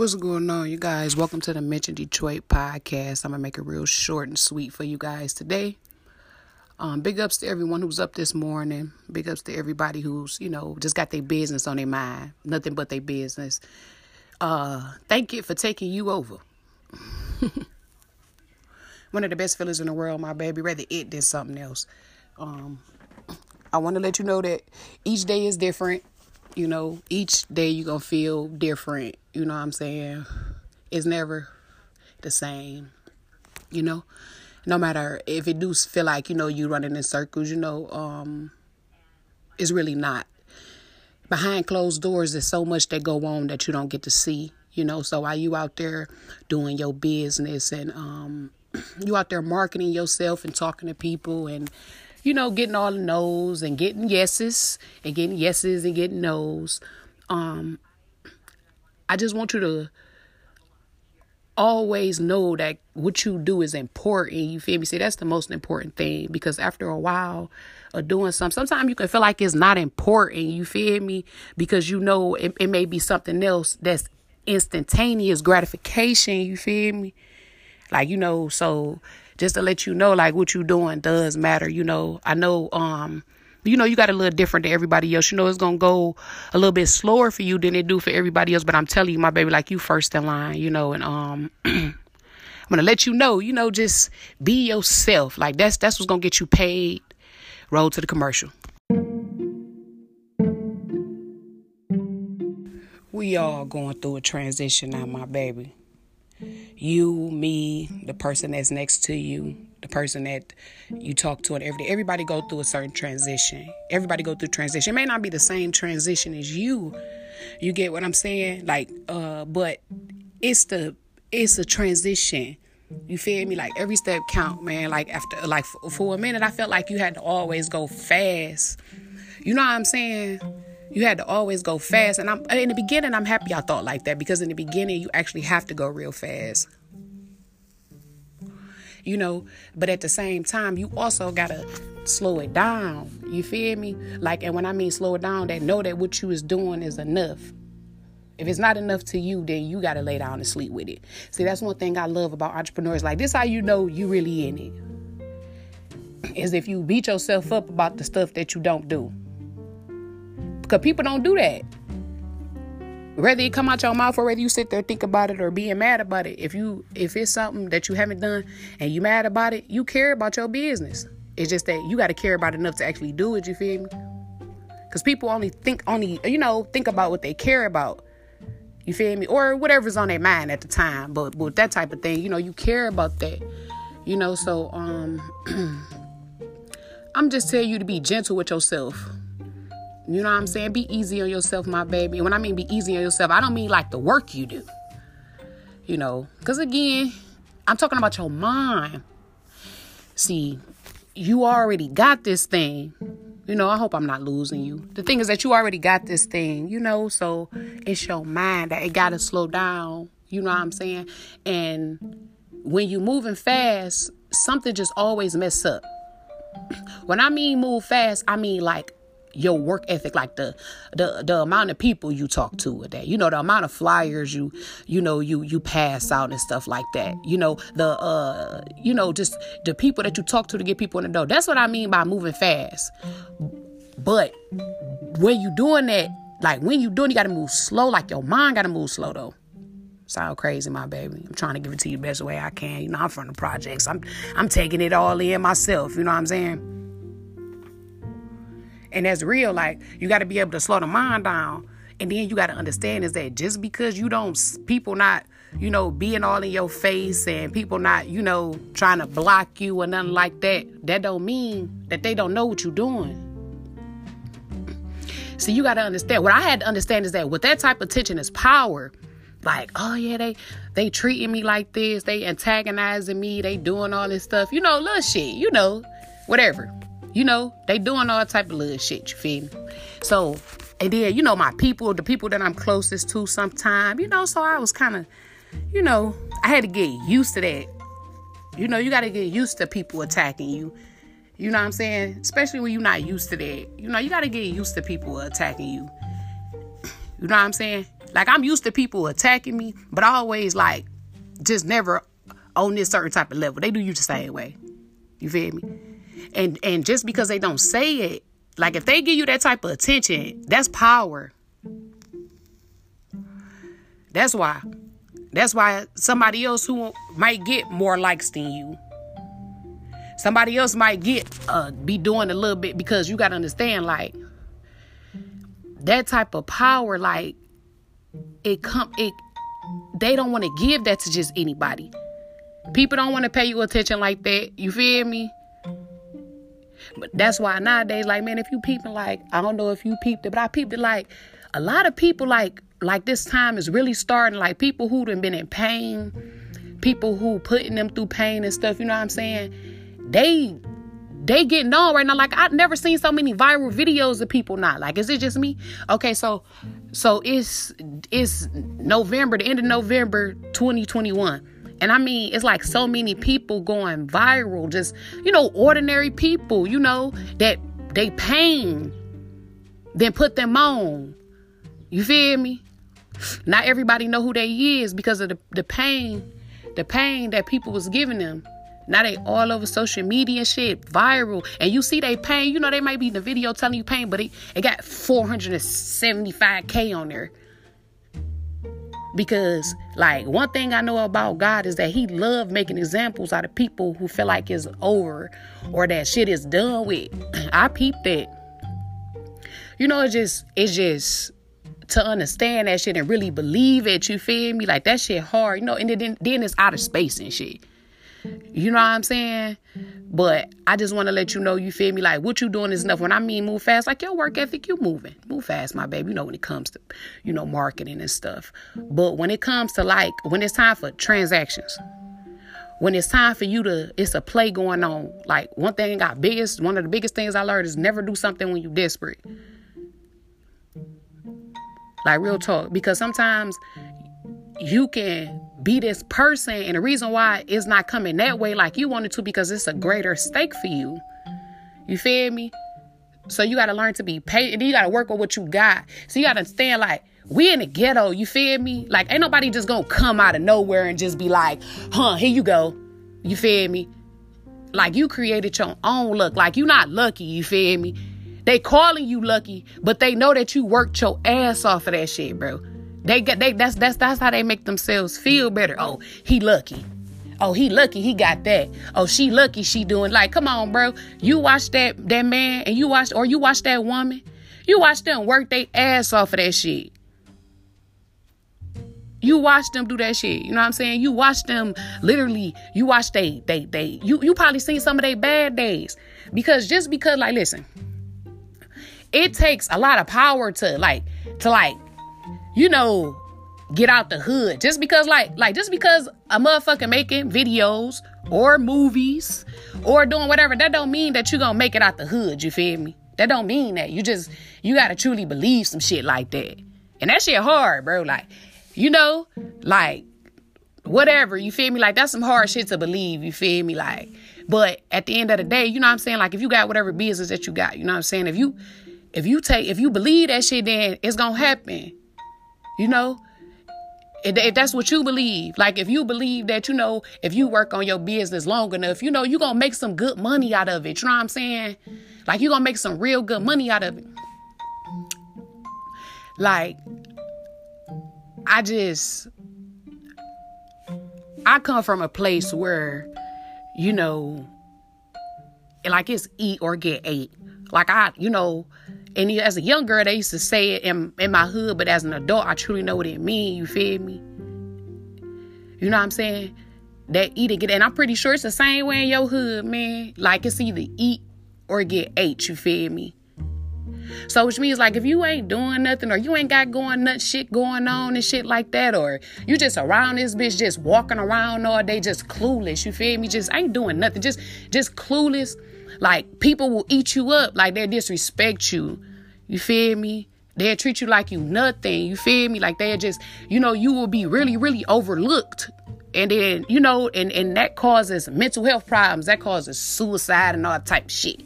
What's going on, you guys? Welcome to the Mentor Detroit podcast. I'm gonna make it real short and sweet for you guys today. Um, big ups to everyone who's up this morning. Big ups to everybody who's, you know, just got their business on their mind. Nothing but their business. Uh, thank it for taking you over. One of the best feelings in the world, my baby. Rather it than something else. Um, I want to let you know that each day is different. You know, each day you're going to feel different. You know what I'm saying? It's never the same. You know? No matter if it do feel like, you know, you running in circles, you know, um, it's really not. Behind closed doors, there's so much that go on that you don't get to see. You know, so while you out there doing your business and um you out there marketing yourself and talking to people and you know, getting all the no's and getting yeses and getting yeses and getting no's. Um, I just want you to always know that what you do is important. You feel me? See, that's the most important thing because after a while of doing something, sometimes you can feel like it's not important. You feel me? Because you know it, it may be something else that's instantaneous gratification. You feel me? Like, you know, so just to let you know, like what you doing does matter. You know, I know, um, you know, you got a little different to everybody else. You know, it's gonna go a little bit slower for you than it do for everybody else. But I'm telling you, my baby, like you first in line. You know, and um, I'm gonna let you know. You know, just be yourself. Like that's that's what's gonna get you paid. Roll to the commercial. We all going through a transition now, my baby you, me, the person that's next to you, the person that you talk to and every day. Everybody go through a certain transition. Everybody go through transition. It may not be the same transition as you. You get what I'm saying? Like, uh, but it's the it's a transition. You feel me? Like every step count, man. Like after like for, for a minute I felt like you had to always go fast. You know what I'm saying? You had to always go fast. And I'm in the beginning, I'm happy I thought like that because in the beginning, you actually have to go real fast. You know, but at the same time, you also gotta slow it down. You feel me? Like, and when I mean slow it down, that know that what you is doing is enough. If it's not enough to you, then you gotta lay down and sleep with it. See, that's one thing I love about entrepreneurs. Like this, how you know you really in it. Is if you beat yourself up about the stuff that you don't do. Because people don't do that. Whether it come out your mouth or whether you sit there think about it or being mad about it, if you if it's something that you haven't done and you mad about it, you care about your business. It's just that you got to care about enough to actually do it. You feel me? Because people only think only you know think about what they care about. You feel me? Or whatever's on their mind at the time. But but that type of thing, you know, you care about that. You know, so um I'm just telling you to be gentle with yourself. You know what I'm saying? Be easy on yourself, my baby. And when I mean be easy on yourself, I don't mean like the work you do. You know, because again, I'm talking about your mind. See, you already got this thing. You know, I hope I'm not losing you. The thing is that you already got this thing, you know, so it's your mind that it got to slow down. You know what I'm saying? And when you moving fast, something just always mess up. When I mean move fast, I mean like your work ethic like the the the amount of people you talk to a day you know the amount of flyers you you know you you pass out and stuff like that you know the uh you know just the people that you talk to to get people in the door. That's what i mean by moving fast. But when you doing that like when you doing you gotta move slow like your mind gotta move slow though. Sound crazy my baby. I'm trying to give it to you the best way i can. You know i'm from the projects. I'm i'm taking it all in myself you know what i'm saying and that's real. Like you got to be able to slow the mind down. And then you got to understand is that just because you don't, people not, you know, being all in your face and people not, you know, trying to block you or nothing like that, that don't mean that they don't know what you're doing. See, you got to understand. What I had to understand is that with that type of tension is power. Like, oh yeah, they they treating me like this, they antagonizing me, they doing all this stuff, you know, little shit, you know, whatever. You know, they doing all type of little shit, you feel me? So, and then, you know, my people, the people that I'm closest to sometime, you know, so I was kind of, you know, I had to get used to that. You know, you got to get used to people attacking you. You know what I'm saying? Especially when you're not used to that. You know, you got to get used to people attacking you. You know what I'm saying? Like I'm used to people attacking me, but always like just never on this certain type of level. They do you the same way. You feel me? And and just because they don't say it, like if they give you that type of attention, that's power. That's why. That's why somebody else who might get more likes than you. Somebody else might get uh be doing a little bit because you gotta understand like that type of power, like it come it they don't want to give that to just anybody. People don't want to pay you attention like that. You feel me? But that's why nowadays, like, man, if you peeping, like, I don't know if you peeped it, but I peeped it, like, a lot of people, like, like this time is really starting, like, people who have been in pain, people who putting them through pain and stuff, you know what I'm saying? They they getting on right now. Like I've never seen so many viral videos of people not. Like, is it just me? Okay, so so it's it's November, the end of November 2021. And I mean, it's like so many people going viral, just, you know, ordinary people, you know, that they pain, then put them on. You feel me? Not everybody know who they is because of the, the pain, the pain that people was giving them. Now they all over social media shit, viral. And you see they pain, you know, they might be in the video telling you pain, but it, it got 475K on there. Because, like, one thing I know about God is that He love making examples out of people who feel like it's over or that shit is done with. I peeped that. You know, it's just, it's just to understand that shit and really believe it. You feel me? Like that shit hard, you know. And then, then it's out of space and shit. You know what I'm saying? But I just want to let you know, you feel me? Like what you doing is enough. When I mean move fast, like your work ethic, you moving. Move fast, my baby. You know when it comes to, you know, marketing and stuff. But when it comes to like when it's time for transactions, when it's time for you to, it's a play going on. Like one thing I got biggest, one of the biggest things I learned is never do something when you're desperate. Like real talk, because sometimes you can be this person and the reason why it's not coming that way like you wanted to because it's a greater stake for you. You feel me? So you got to learn to be patient you got to work with what you got. So you got to understand like we in the ghetto you feel me? Like ain't nobody just gonna come out of nowhere and just be like huh here you go. You feel me? Like you created your own luck. Like you not lucky you feel me? They calling you lucky but they know that you worked your ass off of that shit bro they get they that's that's that's how they make themselves feel better. Oh, he lucky. Oh, he lucky he got that. Oh, she lucky she doing like, come on, bro. You watch that that man and you watch or you watch that woman. You watch them work their ass off of that shit. You watch them do that shit. You know what I'm saying? You watch them literally, you watch they they they you you probably seen some of their bad days. Because just because like listen, it takes a lot of power to like to like you know, get out the hood. Just because like like just because a motherfucker making videos or movies or doing whatever, that don't mean that you gonna make it out the hood, you feel me? That don't mean that. You just you gotta truly believe some shit like that. And that shit hard, bro. Like, you know, like whatever, you feel me? Like that's some hard shit to believe, you feel me? Like, but at the end of the day, you know what I'm saying? Like if you got whatever business that you got, you know what I'm saying? If you if you take if you believe that shit, then it's gonna happen. You know, if that's what you believe, like if you believe that, you know, if you work on your business long enough, you know, you're going to make some good money out of it. You know what I'm saying? Like you're going to make some real good money out of it. Like, I just, I come from a place where, you know, like it's eat or get ate. Like I, you know, and as a young girl, they used to say it in, in my hood, but as an adult, I truly know what it means. You feel me? You know what I'm saying? That eat or get, and I'm pretty sure it's the same way in your hood, man. Like it's either eat or get ate. You feel me? So which means like if you ain't doing nothing or you ain't got going nut shit going on and shit like that, or you just around this bitch just walking around all day just clueless, you feel me? Just ain't doing nothing, just just clueless like people will eat you up, like they disrespect you. You feel me? They'll treat you like you nothing. You feel me? Like they'll just, you know, you will be really, really overlooked. And then, you know, and, and that causes mental health problems. That causes suicide and all that type shit.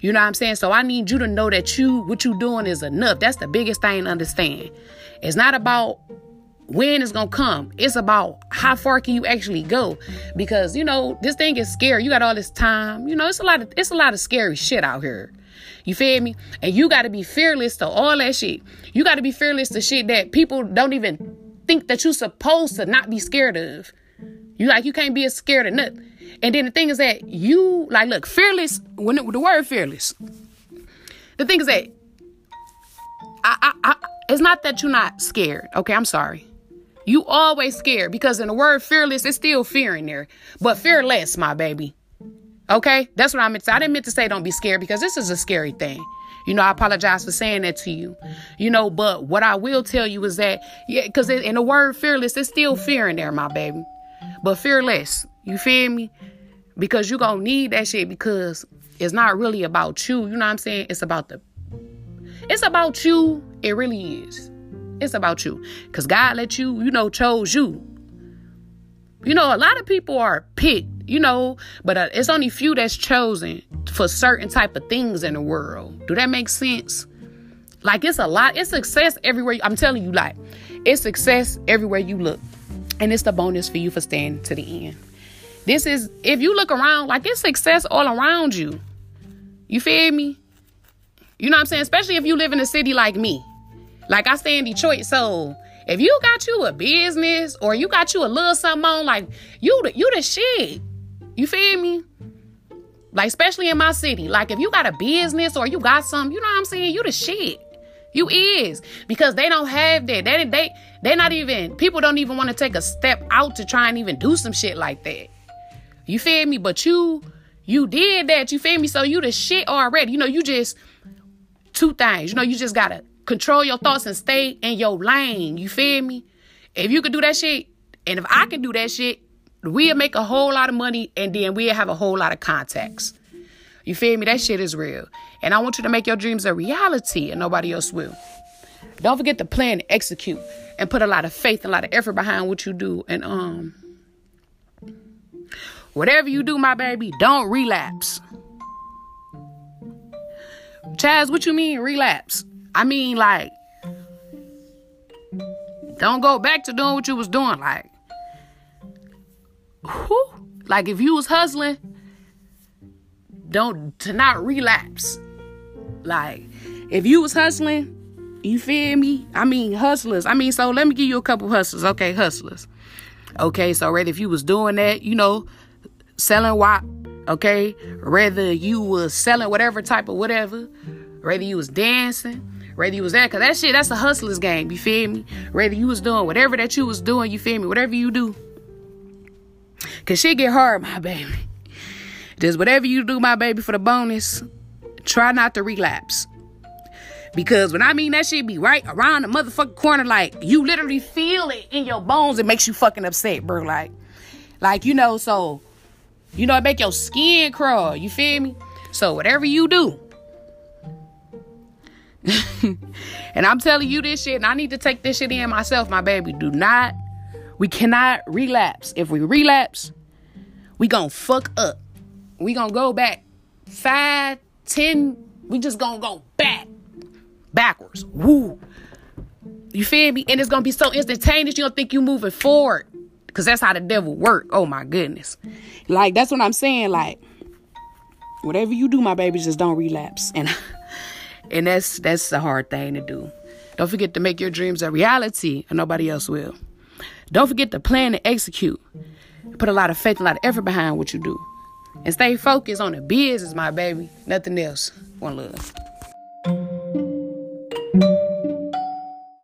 You know what I'm saying? So I need you to know that you what you doing is enough. That's the biggest thing to understand. It's not about when it's gonna come. It's about how far can you actually go. Because, you know, this thing is scary. You got all this time. You know, it's a lot of it's a lot of scary shit out here. You feel me? And you gotta be fearless to all that shit. You gotta be fearless to shit that people don't even think that you're supposed to not be scared of. You like you can't be as scared of nothing. And then the thing is that you like look fearless when it, the word fearless. The thing is that I, I, I it's not that you're not scared. Okay, I'm sorry. You always scared because in the word fearless, it's still fear in there. But fearless, my baby. Okay? That's what I meant to say. I didn't mean to say don't be scared because this is a scary thing. You know, I apologize for saying that to you. You know, but what I will tell you is that, yeah, because in the word fearless, it's still fear in there, my baby. But fearless. You feel me? Because you're going to need that shit because it's not really about you. You know what I'm saying? It's about the, it's about you. It really is. It's about you. Because God let you, you know, chose you. You know, a lot of people are picked, you know, but uh, it's only few that's chosen for certain type of things in the world. Do that make sense? Like it's a lot. It's success everywhere. I'm telling you, like it's success everywhere you look, and it's the bonus for you for staying to the end. This is if you look around, like it's success all around you. You feel me? You know what I'm saying? Especially if you live in a city like me. Like I stay in Detroit, so if you got you a business or you got you a little something on, like you the you the shit. You feel me? Like especially in my city. Like if you got a business or you got something, you know what I'm saying? You the shit. You is because they don't have that. They they they not even people don't even want to take a step out to try and even do some shit like that. You feel me? But you you did that. You feel me? So you the shit already. You know you just two things. You know you just gotta control your thoughts and stay in your lane. You feel me? If you could do that shit, and if I can do that shit, we'll make a whole lot of money and then we'll have a whole lot of contacts. You feel me? That shit is real. And I want you to make your dreams a reality and nobody else will. Don't forget to plan and execute and put a lot of faith and a lot of effort behind what you do. And um whatever you do, my baby, don't relapse. Chazz, what you mean relapse? I mean, like, don't go back to doing what you was doing. Like, whew, like if you was hustling, don't to not relapse. Like, if you was hustling, you feel me? I mean, hustlers. I mean, so let me give you a couple hustlers. Okay, hustlers. Okay, so rather if you was doing that, you know, selling what, okay, whether you was selling whatever type of whatever, whether you was dancing, whether you was there, cause that shit, that's a hustler's game, you feel me? Whether you was doing whatever that you was doing, you feel me? Whatever you do. Cause shit get hard, my baby. Just whatever you do, my baby, for the bonus, try not to relapse. Because when I mean that shit be right around the motherfucking corner, like you literally feel it in your bones, it makes you fucking upset, bro. Like, like, you know, so you know, it make your skin crawl. You feel me? So whatever you do, and I'm telling you this shit, and I need to take this shit in myself, my baby. Do not, we cannot relapse. If we relapse, we gonna fuck up. We gonna go back five, ten, we just gonna go back, backwards. Woo. You feel me? And it's gonna be so instantaneous, you don't think you moving forward. Cause that's how the devil work. Oh my goodness. Like that's what I'm saying. Like, whatever you do, my baby, just don't relapse. And And that's that's a hard thing to do. Don't forget to make your dreams a reality and nobody else will. Don't forget to plan and execute. Put a lot of faith, a lot of effort behind what you do. And stay focused on the business, my baby. Nothing else. One love.